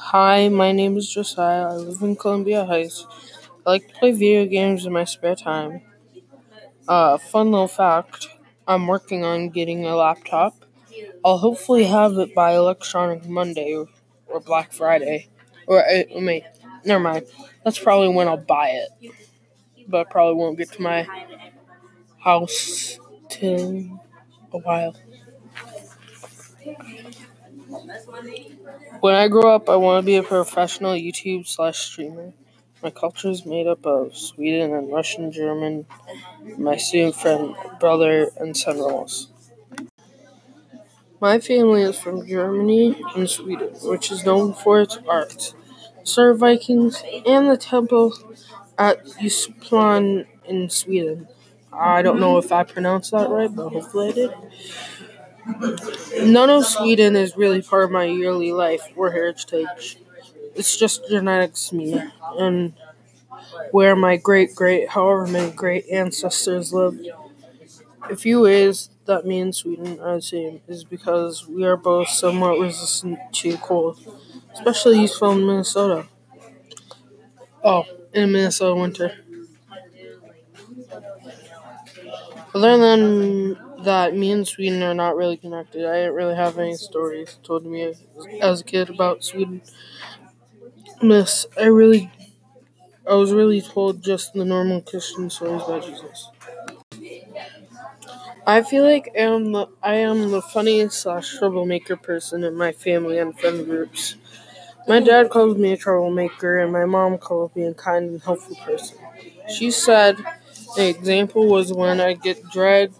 Hi, my name is Josiah. I live in Columbia Heights. I like to play video games in my spare time. Uh, fun little fact I'm working on getting a laptop. I'll hopefully have it by Electronic Monday or Black Friday. Or, uh, wait, never mind. That's probably when I'll buy it. But I probably won't get to my house till a while. When I grow up, I want to be a professional YouTube slash streamer. My culture is made up of Sweden and Russian, German, my student friend, brother, and son-in-laws. My family is from Germany and Sweden, which is known for its art, Sir Vikings, and the temple at Yusplan in Sweden. I don't know if I pronounced that right, but hopefully I did. None of Sweden is really part of my yearly life or heritage. It's just genetics me and where my great great however many great ancestors lived. A few ways that me and Sweden are the same is because we are both somewhat resistant to cold, especially useful in Minnesota. Oh, in Minnesota winter. Other than that, me and Sweden are not really connected. I didn't really have any stories told to me as a kid about Sweden. Miss, I really, I was really told just the normal Christian stories about Jesus. I feel like I am the, I am the funniest slash troublemaker person in my family and friend groups. My dad calls me a troublemaker, and my mom calls me a kind and helpful person. She said the example was when I get dragged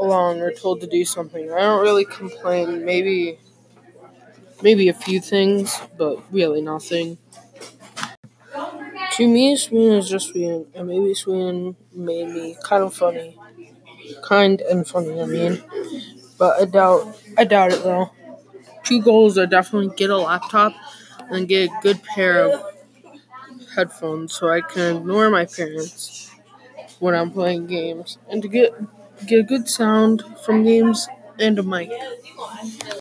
along or told to do something. I don't really complain. Maybe, maybe a few things, but really nothing. To me, Sweden is just Sweden, and maybe Sweden made me kind of funny kind and funny. I mean, but I doubt I doubt it though. Two goals are definitely get a laptop and get a good pair of headphones so I can ignore my parents when I'm playing games and to get get a good sound from games and a mic.